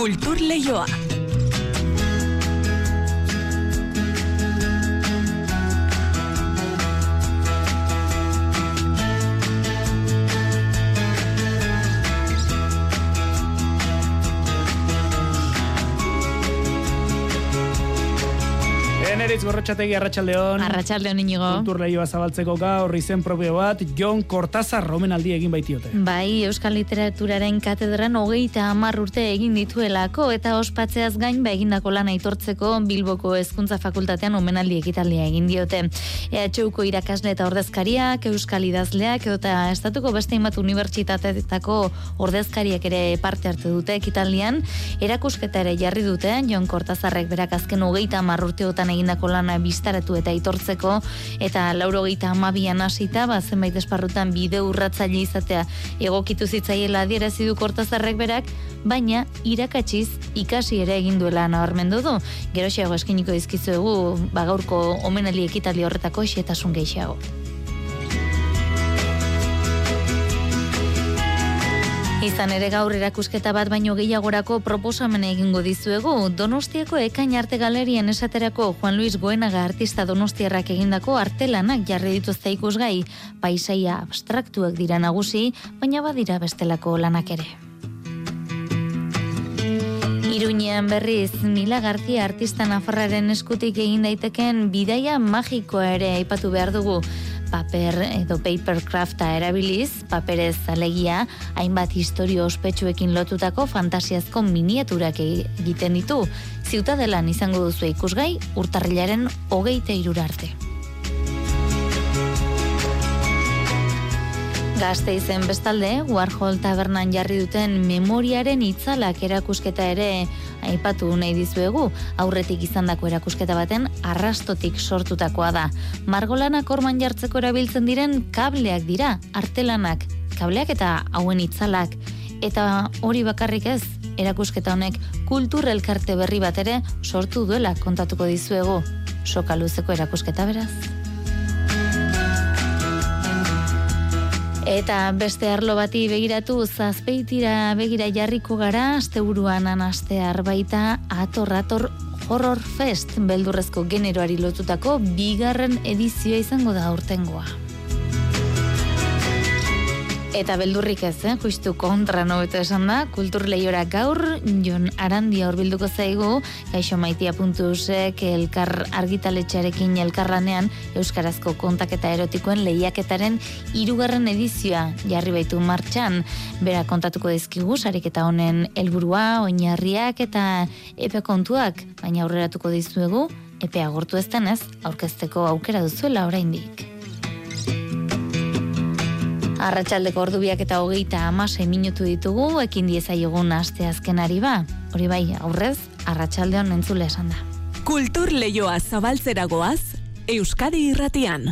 Kultur Leioa. Eneritz gorrotxategi arratsaldeon. Arratsaldeon inigo. Kulturleioa zabaltzeko gaur izen propio bat, Jon Cortázar romenaldi egin baitiote. Bai, Euskal Literaturaren katedran hogeita hamar urte egin dituelako eta ospatzeaz gain ba egindako lan aitortzeko Bilboko Hezkuntza Fakultatean omenaldi ekitaldia egin diote. EHUko irakasle eta ordezkariak, Euskal Idazleak eta Estatuko beste inbat unibertsitateetako ordezkariak ere parte hartu dute ekitaldian, erakusketa ere jarri dute Jon Cortázarrek berak azken hogeita hamar urteotan egin egindako lana biztaratu eta itortzeko eta lauro geita amabian hasita ba, zenbait esparrutan bide urratzaile izatea egokitu zitzaiela adierazi du kortazarrek berak, baina irakatsiz ikasi ere egin duela nabarmendu du. Geroxeago eskiniko dizkizuegu ba gaurko omenali ekitali horretako xetasun gehiago. Izan ere gaur erakusketa bat baino gehiagorako proposamen egingo dizuegu. Donostiako ekain arte galerian esaterako Juan Luis Goenaga artista donostiarrak egindako artelanak jarri dituzte ikusgai. Paisaia abstraktuak dira nagusi, baina badira bestelako lanak ere. Iruñean berriz, Mila García artista nafarraren eskutik egin daiteken bidaia magikoa ere aipatu behar dugu paper edo papercrafta erabiliz, paperez alegia, hainbat historio ospetsuekin lotutako fantasiazko miniaturak egiten ditu. Ziutadelan izango duzu ikusgai, urtarrilaren hogeite irurarte. arte. Gazte izen bestalde, Warhol tabernan jarri duten memoriaren itzalak erakusketa ere aipatu nahi dizuegu, aurretik izandako erakusketa baten arrastotik sortutakoa da. Margolanak orman jartzeko erabiltzen diren kableak dira, artelanak, kableak eta hauen itzalak. Eta hori bakarrik ez, erakusketa honek kultur elkarte berri bat ere sortu duela kontatuko dizuegu. Soka luzeko erakusketa beraz. Eta beste arlo bati begiratu zazpeitira begira jarriko gara asteburuan anastear baita ator ator horror fest beldurrezko generoari lotutako bigarren edizioa izango da aurtengoa. Eta beldurrik ez, eh? justu kontra nobeto esan da, kultur lehiora gaur, jon arandia horbilduko zaigu, gaixo maitia elkar argitaletxarekin elkarranean, Euskarazko kontaketa erotikoen lehiaketaren irugarren edizioa jarri baitu martxan, bera kontatuko dizkigu, sarik eta honen helburua, oinarriak eta epe kontuak, baina aurreratuko dizuegu, epe agortu ez denez, aurkezteko aukera duzuela oraindik. Arratxaldeko ordubiak eta hogeita amasei minutu ditugu, ekin dieza jogun aste azkenari ba. Hori bai, aurrez, arratsaldeon entzule esan da. Kultur leioa zabaltzeragoaz, Euskadi irratian.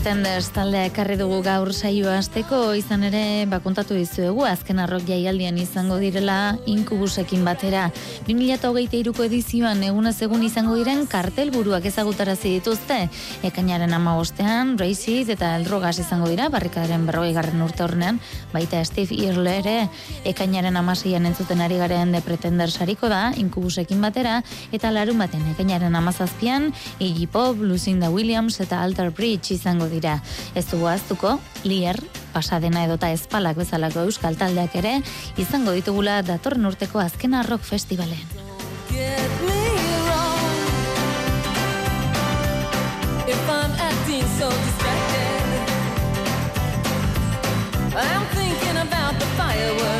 Pretenders taldea ekarri dugu gaur saioa asteko izan ere ba kontatu dizuegu azken arrok jaialdian izango direla inkubusekin batera 2023ko edizioan egunez egun izango diren kartelburuak ezagutarazi dituzte ekainaren 15ean Races eta El Drogas izango dira barrikadaren 40. urte horrean baita Steve Earle ere ekainaren 16ean entzuten ari garen de Pretenders hariko da inkubusekin batera eta larun baten ekainaren 17ean Iggy Pop, Lucinda Williams eta Alter Bridge izango dira. Ez dugu aztuko, lier, pasadena edota espalak bezalako euskal taldeak ere, izango ditugula datorren urteko azkena rock festivalen. I'm thinking about the fireworks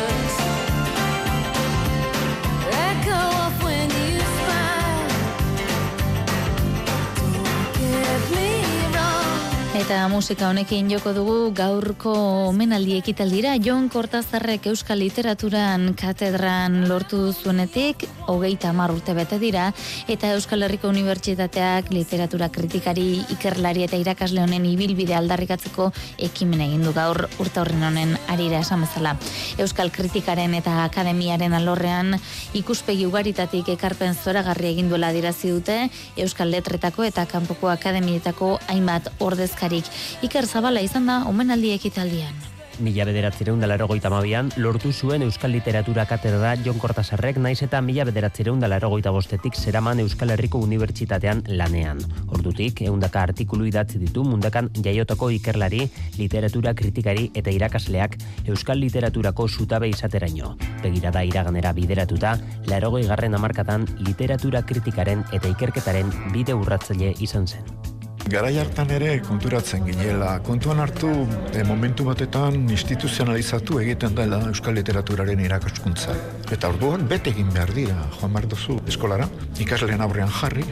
Eta musika honekin joko dugu gaurko omenaldi ekitaldira Jon Kortazarrek Euskal Literaturan katedran lortu zuenetik hogeita hamar urte bete dira eta Euskal Herriko Unibertsitateak literatura kritikari ikerlari eta irakasle honen ibilbide aldarrikatzeko ekimen egin du gaur urte horren honen arira esan bezala. Euskal kritikaren eta akademiaren alorrean ikuspegi ugaritatik ekarpen zoragarri egin duela dirazi dute Euskal Letretako eta Kanpoko Akademietako hainbat ordezka ordezkarik. Iker Zabala izan da omenaldi ekitaldian. Mila bederatzireun dela erogoita lortu zuen Euskal Literatura Katedra Jon Kortasarrek naiz eta mila bederatzireun dela erogoita zeraman Euskal Herriko Unibertsitatean lanean. Ordutik, eundaka artikulu idatzi ditu mundakan jaiotako ikerlari, literatura kritikari eta irakasleak Euskal Literaturako zutabe izateraino. Begirada iraganera bideratuta, larogoi garren amarkatan literatura kritikaren eta ikerketaren bide urratzaile izan zen. Garai hartan ere konturatzen ginela. Kontuan hartu e, momentu batetan instituzionalizatu egiten dela euskal literaturaren irakaskuntza. Eta orduan bete egin behar dira, joan behar duzu eskolara, ikasleen aurrean jarri,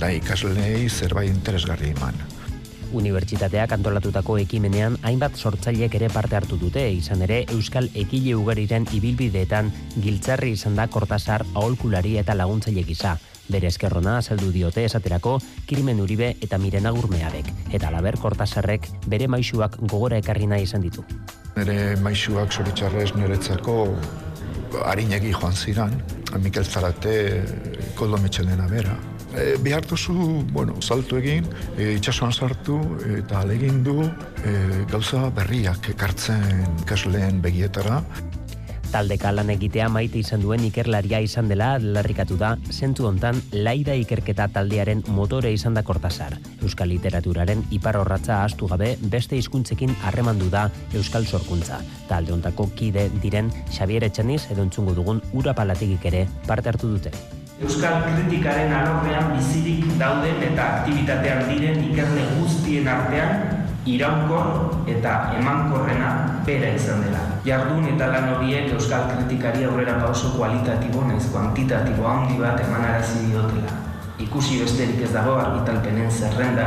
da ikasleei zerbait interesgarri iman. Unibertsitateak antolatutako ekimenean hainbat sortzaileek ere parte hartu dute, izan ere Euskal Ekile Ugariren ibilbideetan giltzarri izan da Kortasar aholkulari eta laguntzaile gisa bere eskerrona azaldu diote esaterako Kirimen Uribe eta Mirena Gurmeabek, eta laber Kortasarrek bere maisuak gogora ekarri nahi izan ditu. Nere maisuak zoritxarrez niretzako harinegi joan ziran, Mikel Zarate, Koldo Mitxelena bera. E, behar duzu, bueno, saltu egin, e, itxasuan sartu eta alegin du e, gauza berriak ekartzen ikasleen begietara taldeka lan egitea maite izan duen ikerlaria izan dela larrikatu da, zentu hontan laida ikerketa taldearen motore izan da kortasar. Euskal literaturaren ipar horratza astu gabe beste hizkuntzekin harremandu da Euskal sorkuntza. Talde hontako kide diren Xavier Etxeniz edo entzungu dugun urapalatigik ere parte hartu dute. Euskal kritikaren alorrean bizirik dauden eta aktivitatean diren ikerle guztien artean iraunkor eta emankorrena bera izan dela. Jardun eta lan horiek euskal kritikari aurrera pauso kualitatibo naiz kuantitatibo handi bat emanarazi diotela. Ikusi besterik ez dago argitalpenen zerrenda,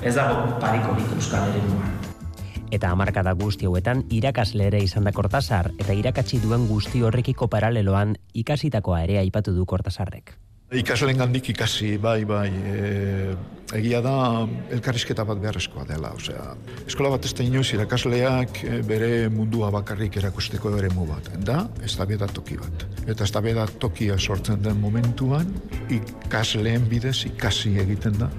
ez dago parikorik euskal ere Eta amarkada guzti hauetan irakasle ere izan da kortasar eta irakatsi duen guzti horrekiko paraleloan ikasitakoa ere aipatu du kortasarrek. Ikasleen gandik ikasi, bai, bai, e, egia da elkarrizketa bat beharrezkoa dela, osea, eskola bat ez da inoiz irakasleak e, bere mundua bakarrik erakusteko ere mu bat, da, ez da toki bat. Eta ez da tokia sortzen den momentuan, ikasleen bidez ikasi egiten da.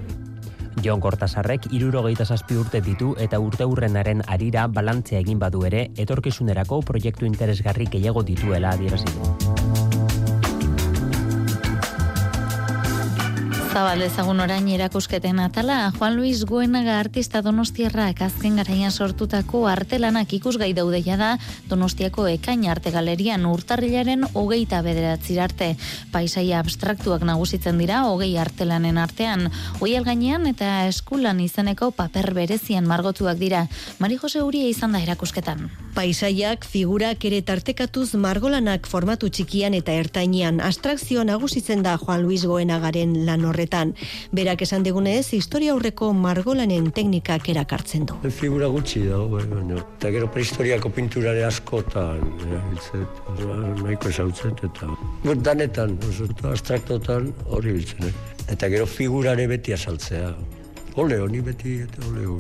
Jon Kortasarrek irurogeita zazpi urte ditu eta urte urrenaren arira balantzea egin badu ere, etorkizunerako proiektu interesgarri gehiago dituela adierazitu. Zabal ezagun orain erakusketen atala, Juan Luis Guenaga artista donostiarrak azken garaian sortutako artelanak ikusgai daudeia da donostiako ekain arte galerian urtarrilaren hogeita bederatzir arte. Paisaia abstraktuak nagusitzen dira hogei artelanen artean, oial gainean eta eskulan izeneko paper berezian margotuak dira. Mari Jose Uria izan da erakusketan. Paisaiak, figurak ere tartekatuz margolanak formatu txikian eta ertainean abstrakzio nagusitzen da Juan Luis Goenagaren lan horretan horretan. Berak esan digunez, historia aurreko margolanen teknikak erakartzen du. Figura gutxi da, bueno, eta gero prehistoriako pinturare askotan, eh, nahiko esautzen, eta danetan, abstraktotan hori biltzen, eh? eta gero figurare beti asaltzea. Oleo, ni beti, eta oleo,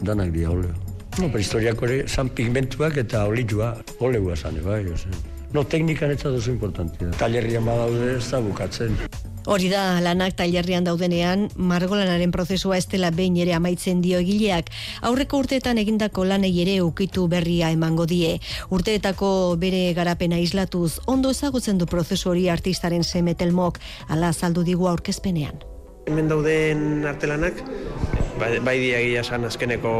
danak dira oleo. No, prehistoriako ere, san pigmentuak eta olidua, oleua zane, bai, ose. No, teknikan ez da dozu importantia. Talerrian badaude ez da bukatzen. Hori da, lanak tailerrian daudenean, margolanaren prozesua ez dela behin ere amaitzen dio egileak. Aurreko urteetan egindako lanei ere ukitu berria emango die. Urteetako bere garapena islatuz, ondo ezagutzen du prozesu hori artistaren semetelmok, ala saldu digu aurkezpenean. Hemen dauden artelanak, bai, bai egia san azkeneko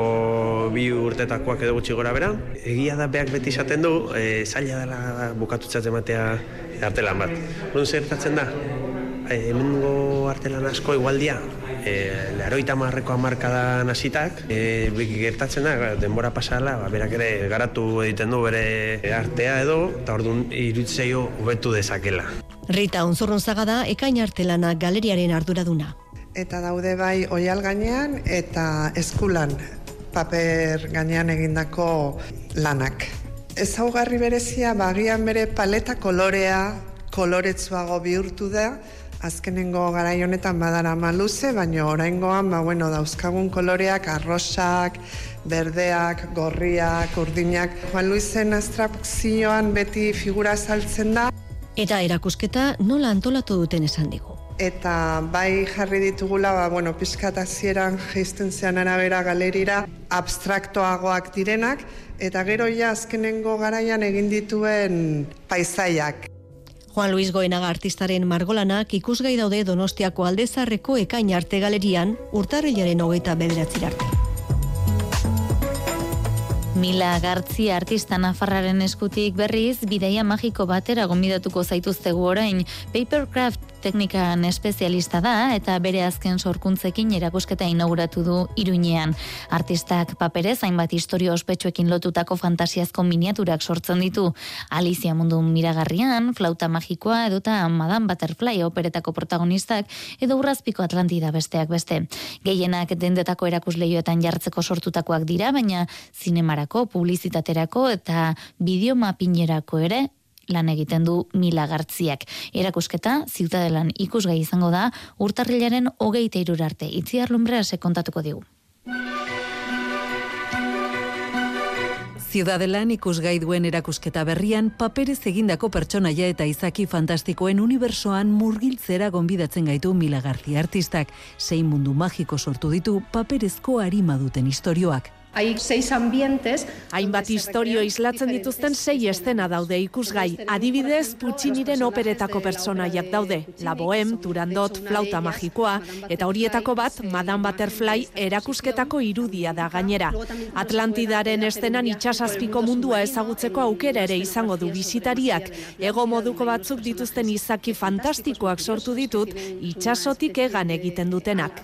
bi urtetakoak edo gutxi gora bera. Egia da beak beti izaten du, e, zaila dela bukatutzat ematea artelan bat. Nun zertatzen da, hemengo artelan asko igualdia e, leroita marreko amarkada nasitak e, gertatzen da, denbora pasala ba, berak ere garatu egiten du bere artea edo eta orduan irutzeio hobetu dezakela Rita Unzurrun da ekain artelana galeriaren arduraduna eta daude bai oial gainean eta eskulan paper gainean egindako lanak. Ezaugarri berezia bagian bere paleta kolorea koloretsuago bihurtu da, azkenengo garai honetan badara maluze, baina oraingoan ba, bueno, dauzkagun koloreak arrosak, berdeak, gorriak, urdinak. Juan Luisen abstrakzioan beti figura saltzen da. Eta erakusketa nola antolatu duten esan digu. Eta bai jarri ditugula, ba, bueno, pizkat hasieran geizten zean arabera galerira abstraktoagoak direnak, eta gero ja azkenengo garaian egin dituen paisaiak. Juan Luis Goenaga artistaren margolanak ikusgai daude Donostiako aldezarreko ekain arte galerian urtarrilaren hogeita bederatzi arte. Mila Gartzi artista nafarraren eskutik berriz, bidaia magiko batera gomidatuko zaituztegu orain, Papercraft teknikan espezialista da eta bere azken sorkuntzekin erakusketa inauguratu du Iruinean. Artistak paperez hainbat historia ospetsuekin lotutako fantasiazko miniaturak sortzen ditu. Alicia mundu miragarrian, flauta magikoa edota Madame Butterfly operetako protagonistak edo urrazpiko Atlantida besteak beste. Gehienak dendetako erakusleioetan jartzeko sortutakoak dira, baina zinemarako, publizitaterako eta bideomapinerako ere lan egiten du mila gartziak. Erakusketa, ziutadelan ikusgai izango da, urtarrilaren hogeita irurarte. Itziar lumbrea kontatuko digu. Ziudadelan ikusgai duen erakusketa berrian, paperez egindako pertsonaia eta izaki fantastikoen unibersoan murgiltzera gonbidatzen gaitu Mila García artistak. Sei mundu magiko sortu ditu paperezko harima duten istorioak. Hai seis ambientes. Hainbat historio islatzen dituzten sei estena daude ikusgai. Adibidez, Pucciniren operetako personaiak daude. La Bohème, Turandot, Flauta Magikoa, eta horietako bat, Madame Butterfly erakusketako irudia da gainera. Atlantidaren estenan itxasazpiko mundua ezagutzeko aukera ere izango du bisitariak. Ego moduko batzuk dituzten izaki fantastikoak sortu ditut, itxasotik egan egiten dutenak.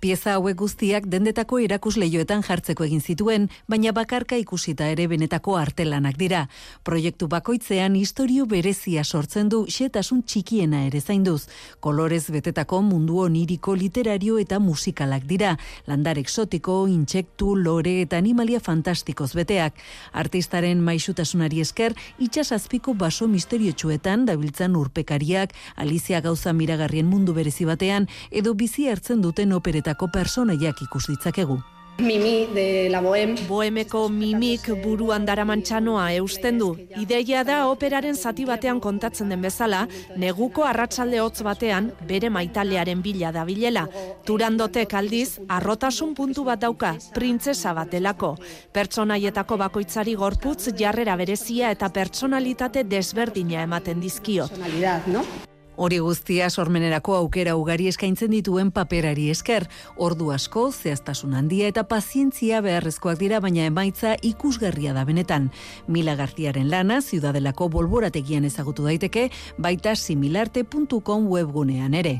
Pieza hauek guztiak dendetako erakusleioetan jartzeko egin zituen, baina bakarka ikusita ere benetako artelanak dira. Proiektu bakoitzean historio berezia sortzen du xetasun txikiena ere zainduz. Kolorez betetako mundu oniriko literario eta musikalak dira. Landar exotiko, intsektu, lore eta animalia fantastikoz beteak. Artistaren maixutasunari esker, itxasazpiko baso misteriotsuetan dabiltzan urpekariak, Alicia gauza miragarrien mundu berezi batean, edo bizi hartzen duten opereta horietako personaiak ikus ditzakegu. Mimi de la Bohem. Bohemeko mimik buruan daramantxanoa eusten du. Ideia da operaren zati batean kontatzen den bezala, neguko arratsalde hotz batean bere maitalearen bila dabilela. Turandotek aldiz, arrotasun puntu bat dauka, printzesa bat delako. Pertsonaietako bakoitzari gorputz jarrera berezia eta pertsonalitate desberdina ematen dizkio. Personalidad, no? Hori guztia sormenerako aukera ugari eskaintzen dituen paperari esker, ordu asko, zehaztasun handia eta pazientzia beharrezkoak dira baina emaitza ikusgarria da benetan. Mila Garziaren lana, ziudadelako bolborategian ezagutu daiteke, baita similarte.com webgunean ere.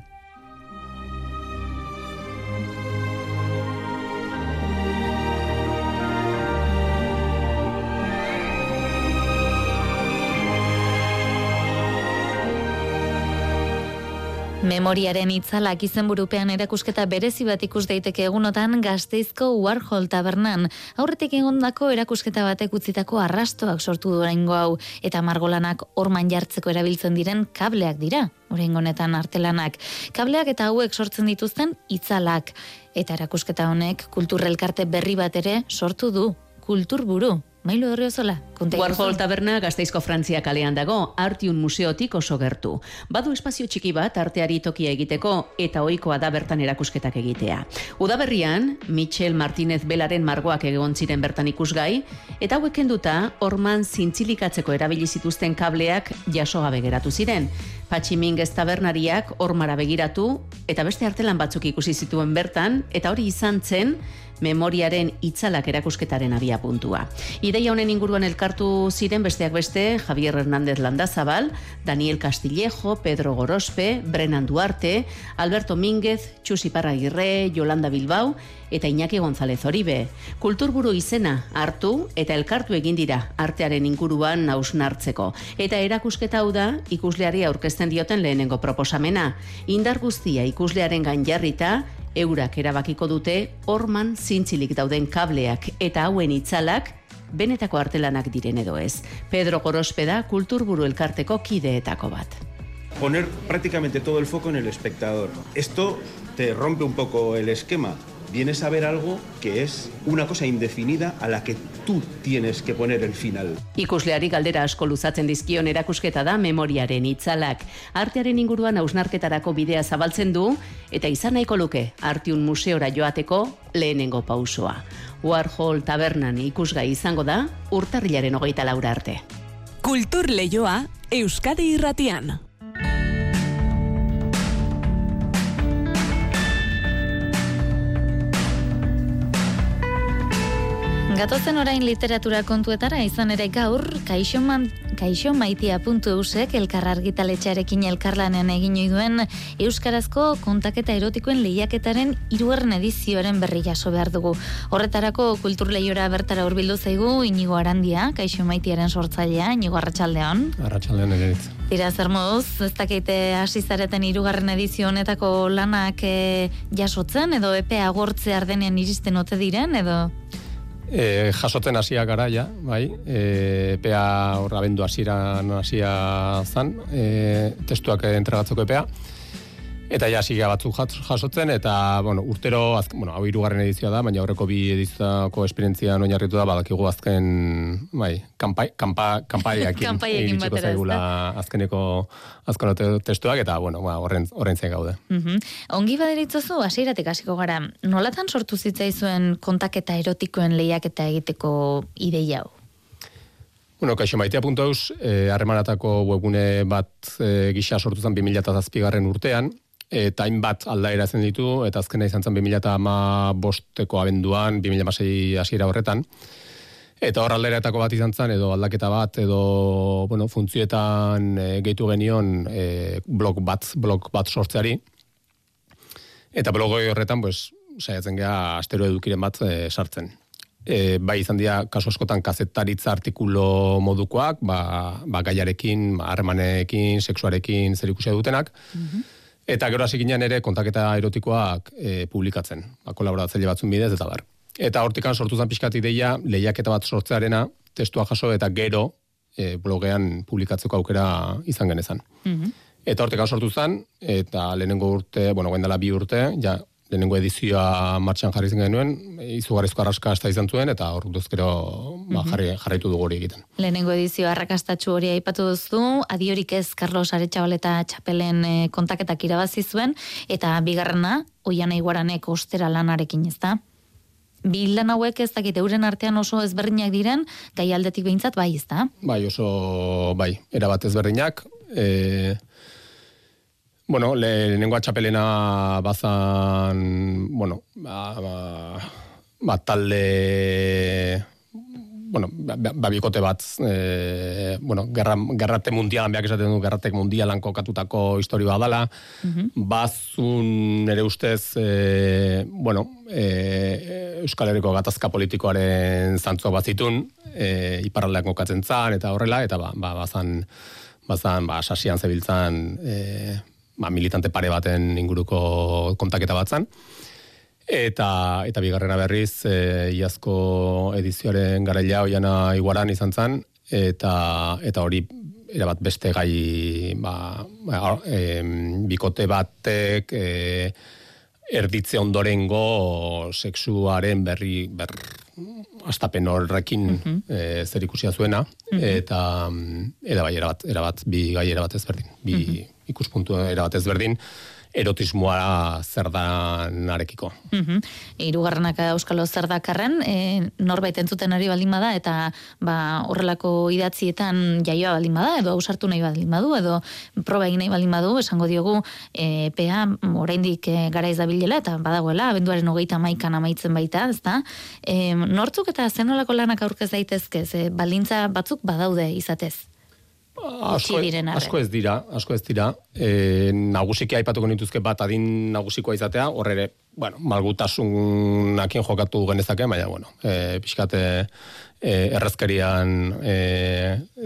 Memoriaren itzalak izenburupean erakusketa berezi bat ikus daiteke egunotan Gasteizko Warhol tabernan. Aurretik egondako erakusketa batek utzitako arrastoak sortu oraingo hau eta margolanak orman jartzeko erabiltzen diren kableak dira. Oraingo honetan artelanak. Kableak eta hauek sortzen dituzten itzalak eta erakusketa honek kulturrelkarte berri bat ere sortu du. Kulturburu, Mailu Horriozola, konta Warhol taberna Gazteizko Frantzia kalean dago, Artiun museotik oso gertu. Badu espazio txiki bat arteari tokia egiteko eta ohikoa da bertan erakusketak egitea. Udaberrian, Michel Martinez Belaren margoak egon ziren bertan ikusgai, eta hauek kenduta, orman zintzilikatzeko erabili zituzten kableak jaso gabe geratu ziren. Patximingez tabernariak ormara begiratu, eta beste artelan batzuk ikusi zituen bertan, eta hori izan zen, memoriaren itzalak erakusketaren abia puntua. Ideia honen inguruan elkartu ziren besteak beste Javier Hernández Landazabal, Daniel Castillejo, Pedro Gorospe, Brenan Duarte, Alberto Mínguez, Txusi Parragirre, Yolanda Bilbao eta Iñaki González Oribe. Kulturburu izena hartu eta elkartu egin dira artearen inguruan nausnartzeko. Eta erakusketa hau da ikusleari aurkezten dioten lehenengo proposamena. Indar guztia ikuslearen gain jarrita Eurak erabakiko dute orman zintzilik dauden kableak eta hauen itzalak benetako artelanak diren edo ez. Pedro Gorospeda kulturburu elkarteko kideetako bat. Poner prácticamente todo el foco en el espectador. Esto te rompe un poco el esquema vienes a ver algo que es una cosa indefinida a la que tú tienes que poner el final. Ikusleari galdera asko luzatzen dizkion erakusketa da memoriaren itzalak. Artearen inguruan hausnarketarako bidea zabaltzen du eta izan nahiko luke Artiun museora joateko lehenengo pausoa. Warhol tabernan ikusgai izango da urtarrilaren hogeita laura arte. Kultur lehioa Euskadi irratian. Gatozen orain literatura kontuetara izan ere gaur, kaixo, man, kaixo maitia puntu eusek elkar argitaletxarekin elkarlanen egin duen Euskarazko kontaketa erotikoen lehiaketaren iruaren edizioaren berri jaso behar dugu. Horretarako kultur lehiora bertara urbildu zaigu, inigo arandia, kaixo maitiaren sortzailea, inigo arratsaldean. Arratxaldean ere Dira zer moduz, ez dakite hasi zareten irugarren edizio honetako lanak e, jasotzen, edo epea agortze ardenean iristen ote diren, edo... E, jasotzen hasia garaia, bai, e, epea horra bendu hasieran hasia zan, e, testuak entregatzeko epea, Eta ja sigia batzuk jasotzen eta bueno, urtero azken, bueno, hau hirugarren edizioa da, baina aurreko bi edizioko esperientzia oinarritu da badakigu azken, bai, kanpai kanpa kanpaiak zaigula azkeneko azkeneko testuak eta bueno, ba horren horren gaude. Mhm. Ongi baderitzozu hasieratik hasiko gara. Nolatan sortu zitzaizuen kontaketa erotikoen lehiaketa egiteko ideia hau? Bueno, kaixo maitea.eus, eh, harremanatako webune bat eh, gisa sortu zen 2007 garren urtean, eta hainbat aldaera zen ditu, eta azkena izan zen 2008 bosteko abenduan, 2006 hasiera horretan. Eta hor alderetako bat izan zen, edo aldaketa bat, edo bueno, funtzioetan e, gehitu genion e, blog bat, blog bat sortzeari. Eta blogoi horretan, pues, saiatzen geha astero edukiren bat e, sartzen. E, bai izan dira, kaso askotan kazetaritza artikulo modukoak, ba, ba gaiarekin, ba, harremanekin, sexuarekin zer dutenak. Mhm. Eta gero hasi ginen ere kontaketa erotikoak e, publikatzen, ba, kolaboratzaile batzun bidez eta bar. Eta hortikan sortu zen pixkat ideia, lehiaketa bat sortzearena, testua jaso eta gero e, blogean publikatzeko aukera izan genezan. Mm Eta hortikan sortu zen, eta lehenengo urte, bueno, gwendala bi urte, ja, lehenengo edizioa martxan jarri zen genuen, izugarrizko arraska hasta izan zuen, eta hor duzkero ba, mhm. jarri, jarraitu dugu hori egiten. Lehenengo edizioa arrakastatxu hori aipatu duzu, adiorik ez Carlos Aretxabaleta txapelen e, kontaketak irabazi zuen, eta bigarrena, oian eguaranek ostera lanarekin ez da? Bi lan hauek ez dakit euren artean oso ezberdinak diren, gai aldetik behintzat bai ez da? Bai, oso, bai, erabat ezberdinak, e, Bueno, lehenengo atxapelena bazan, bueno, ba, ba, ba talde, bueno, ba, ba bikote bat, e, bueno, gerra, gerrate mundialan, beak esaten du, gerratek mundialan kokatutako historioa dala, mm bazun ere ustez, e, bueno, e, Euskal Herriko gatazka politikoaren zantzo bazitun, e, iparraldeak kokatzen zan, eta horrela, eta ba, ba bazan, bazan, ba, sasian zebiltzan, e, ba, militante pare baten inguruko kontaketa batzan. Eta, eta bigarrena berriz, e, iazko edizioaren garaila oiana iguaran izan zen, eta, eta hori erabat beste gai ba, ba e, bikote batek e, erditze ondorengo sexuaren berri ber astapen horrekin mm -hmm. e, zer ikusia zuena mhm. eta era bai erabat erabat bi gai erabat ezberdin bi mm ikuspuntu erabat ezberdin, erotismoa zer da narekiko. Mm -hmm. Irugarrenak euskalo zer dakarren, e, norbait entzuten ari baldin bada, eta ba, horrelako idatzietan jaioa baldin bada, edo ausartu nahi baldin badu, edo proba egin nahi baldin badu, esango diogu, e, PA oraindik e, gara izabilela, eta badagoela, abenduaren hogeita maikan amaitzen baita, ez da? E, nortzuk eta zenolako lanak aurkez daitezke, ze balintza batzuk badaude izatez? Asko, asko ez dira, asko ez dira. E, nagusiki aipatuko nituzke bat adin nagusikoa izatea, horre ere, bueno, malgutasunakin jokatu genezake, baina, bueno, e, pixkate e, errezkerian e,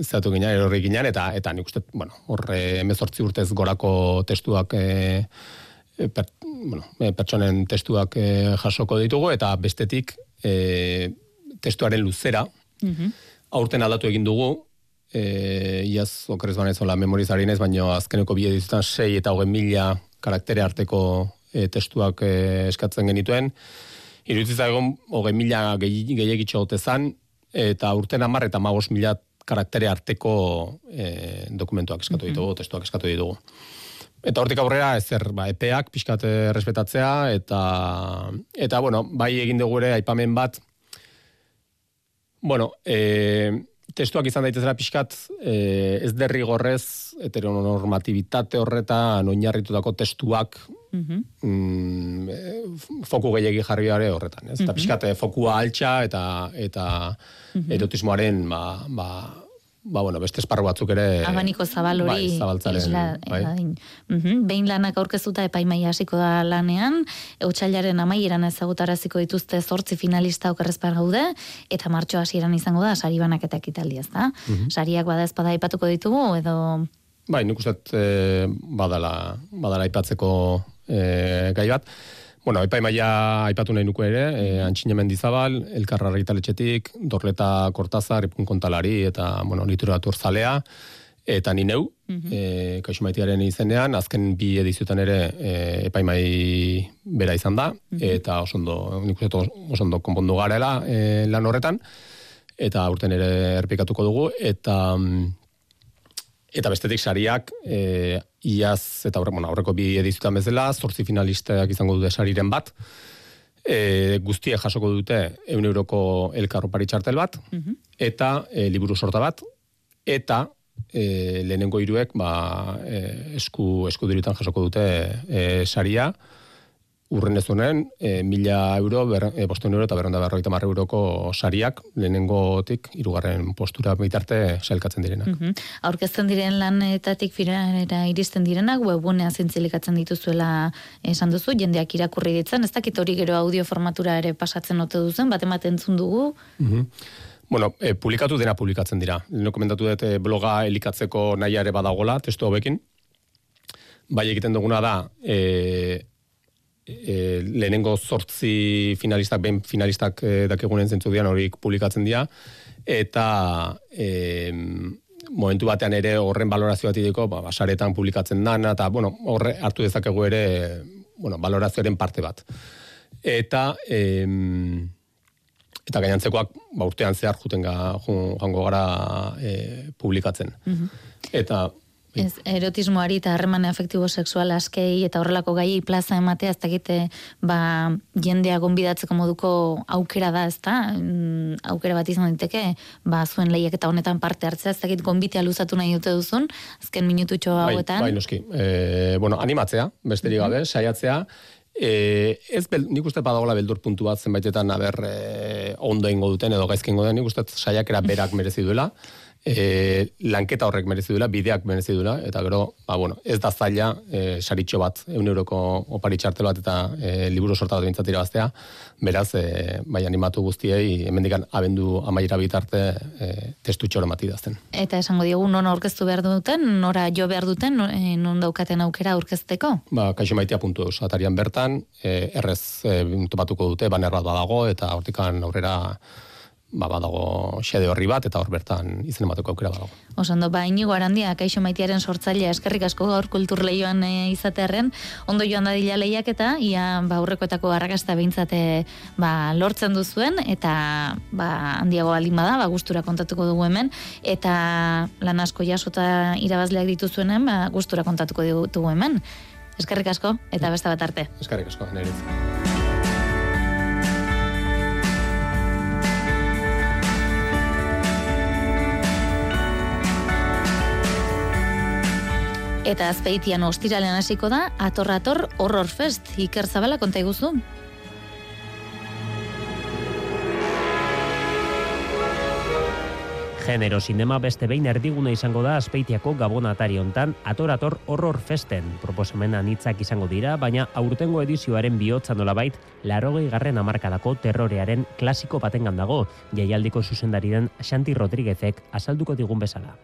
zatu ginen, erorri ginen, eta eta nik uste, bueno, horre emezortzi urtez gorako testuak e, e, per, bueno, e, pertsonen testuak e, jasoko ditugu, eta bestetik e, testuaren luzera, aurten aldatu egin dugu, e, iaz, okrez banezola memorizari nez, baina azkeneko bi edizutan sei eta hogei mila karaktere arteko e, testuak e, eskatzen genituen. Iruditza egon, hogei mila gehiagitxo gehi zan, eta urten amar eta magos mila karaktere arteko e, dokumentuak eskatu ditugu, testuak eskatu ditugu. Eta hortik aurrera ezer ba, epeak pixkat respetatzea eta eta bueno, bai egin dugu ere aipamen bat bueno, e, testuak izan daitezera pixkat e, ez derrigorrez heteronormatibitate horretan oinarritutako testuak mm foku gehiagi jarri horretan, ez? Mm Eta pixkat fokua altxa eta eta erotismoaren ba, ba, ba, bueno, beste esparru batzuk ere... Abaniko zabal hori... Bai, zabaltzaren, bai. Behin lanak aurkezuta epaimai hasiko da lanean, eutxailaren amaieran ezagutaraziko dituzte zortzi finalista okerrezpar gaude, eta martxo hasieran izango da, sari banak eta ekitali ez da? Sariak bada ezpada aipatuko ditugu, edo... Bai, nik uste e, badala, badala aipatzeko e, gai bat. Bueno, epai maia aipatu nahi nuku ere, e, antxine mendizabal, elkarra argitaletxetik, dorleta kortazar, ipun kontalari, eta, bueno, literatur zalea, eta ni neu, mm -hmm. izenean, azken bi edizutan ere e, epaimai bera izan da, eta osondo, nik uste osondo konpondu garela e, lan horretan, eta urten ere erpikatuko dugu, eta mm, eta bestetik sariak e, iaz eta bueno, aurreko bi edizutan bezala, zortzi finalisteak izango dute sariren bat, e, guztiek jasoko dute eun euroko elkarropari txartel bat, eta e, liburu sorta bat, eta e, lehenengo hiruek ba, e, esku, esku dirutan jasoko dute e, saria, urren ez duen, e, mila euro, ber, e, euro eta berronda berroita marra euroko sariak, lehenengotik, irugarren postura bitarte sailkatzen direnak. Mm -hmm. Aurkezten diren lanetatik firanera iristen direnak, webunea zintzilikatzen dituzuela esan duzu, jendeak irakurri ditzen, ez dakit hori gero audio formatura ere pasatzen ote duzen, bat ematen dugu? Mm Bueno, e, publikatu dena publikatzen dira. Leno komentatu dut e, bloga elikatzeko nahi ere badagola, testu hobekin. Bai egiten duguna da, e, e, lehenengo zortzi finalistak, ben finalistak e, dakigunen zentzu dian horik publikatzen dira, eta e, momentu batean ere horren balorazio bat ideko, ba, basaretan publikatzen dana, eta bueno, horre hartu dezakegu ere bueno, balorazioaren parte bat. Eta e, eta gainantzekoak ba, urtean zehar juten ga, joango gara e, publikatzen. Mhm. Eta Ez, erotismoari eta harreman efektibo sexual askei eta horrelako gai plaza ematea ez dakite ba, jendea gonbidatzeko moduko aukera da, ez da? Mm, aukera bat izan diteke, ba, zuen lehiak eta honetan parte hartzea, ez dakit gonbitea luzatu nahi dute duzun, azken minututxo bai, hauetan. Bai, noski. E, bueno, animatzea, besterik gabe, mm saiatzea, E, ez bel, nik uste badagola beldur puntu bat zenbaitetan aber e, ondo ingo duten edo gaizkingo den, nik uste saiakera berak merezi duela e, lanketa horrek merezi duela, bideak merezi duela, eta gero, ba, bueno, ez da zaila e, saritxo bat, eun euroko opari txartel bat, eta e, liburu sorta bat bintzatira baztea, beraz, e, bai animatu guztiei, hemendikan abendu amaira bitarte e, testu txoro mati dazten. Eta esango diogu, non aurkeztu behar duten, nora jo behar duten, e, non daukaten aukera aurkezteko? Ba, kaixo maitea puntu eus, atarian bertan, e, errez e, topatuko dute, banerrat badago, eta hortikan aurrera ba, badago xede horri bat, eta hor bertan izen emateko aukera badago. Osando, ba, inigo arandia, kaixo maitearen sortzailea eskerrik asko gaur kultur lehioan e, izatearen, ondo joan dadila lehiak eta, ia, ba, aurrekoetako arrakasta behintzate, ba, lortzen duzuen, eta, ba, handiago alin bada, ba, gustura kontatuko dugu hemen, eta lan asko jasota irabazleak dituzuenen, ba, gustura kontatuko dugu hemen. Eskerrik asko, eta beste bat arte. Eskerrik asko, nire. Eta azpeitian ostiralen hasiko da, ator-ator horror fest, iker zabala konta iguzu. Genero sinema beste behin erdigune izango da azpeitiako gabonatari hontan atorator horror festen. Proposamena nitzak izango dira, baina aurtengo edizioaren bihotza nolabait, larogei garren amarkadako terrorearen klasiko batengan dago, jaialdiko zuzendari den Xanti Rodriguezek azalduko digun bezala.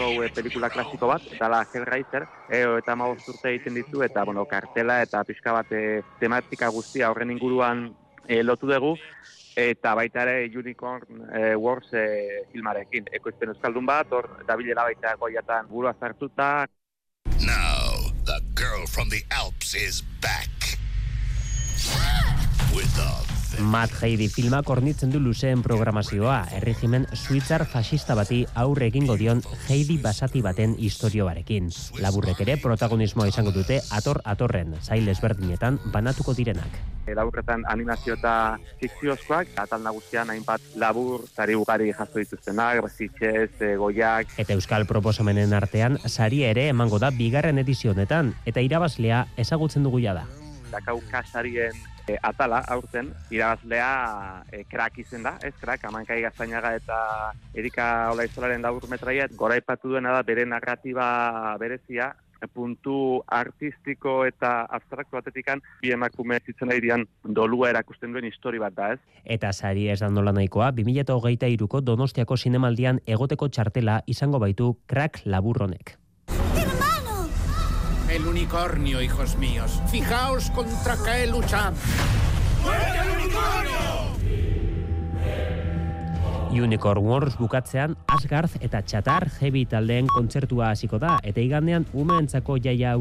E, pelikula klasiko bat, dala Hellraiser, e, eta ma urte egiten ditu, eta bueno, kartela eta pixka bat e, tematika guztia horren inguruan e, lotu dugu, eta baita ere Unicorn e, Wars e, filmarekin. Ekoizpen euskaldun bat, hor, eta bilela baita goiatan burua zartuta. Now, the girl from the Alps is back. With the Matt Heidi filma kornitzen du luzeen programazioa, erregimen suitzar fasista bati aurre egingo dion Heidi basati baten istorio barekin. Laburrek ere protagonismoa izango dute ator atorren, zail ezberdinetan banatuko direnak. E, laburretan animazio eta fikziozkoak, atal nagusian hainbat labur, zari ugari jaso dituztenak, bazitxez, e, goiak. Eta euskal proposamenen artean, sari ere emango da bigarren edizionetan, eta irabazlea ezagutzen dugu da. Dakau kasarien atala aurten irabazlea e, krak izen da, ez krak, amankai gaztainaga eta Erika Olaizolaren daur metraiet, gora ipatu duena da bere narratiba berezia, puntu artistiko eta abstraktu batetikan bi emakume zitzen dian dolua erakusten duen histori bat da, ez? Eta sari ez nola nahikoa, 2008 iruko Donostiako zinemaldian egoteko txartela izango baitu krak laburronek. El unicornio, hijos míos. Fijaos contra qué luchamos. ¡Muerte el unicornio! Unicorn Wars bukatzean Asgard eta Chatar Heavy taldeen kontzertua hasiko da eta igandean umeentzako jaia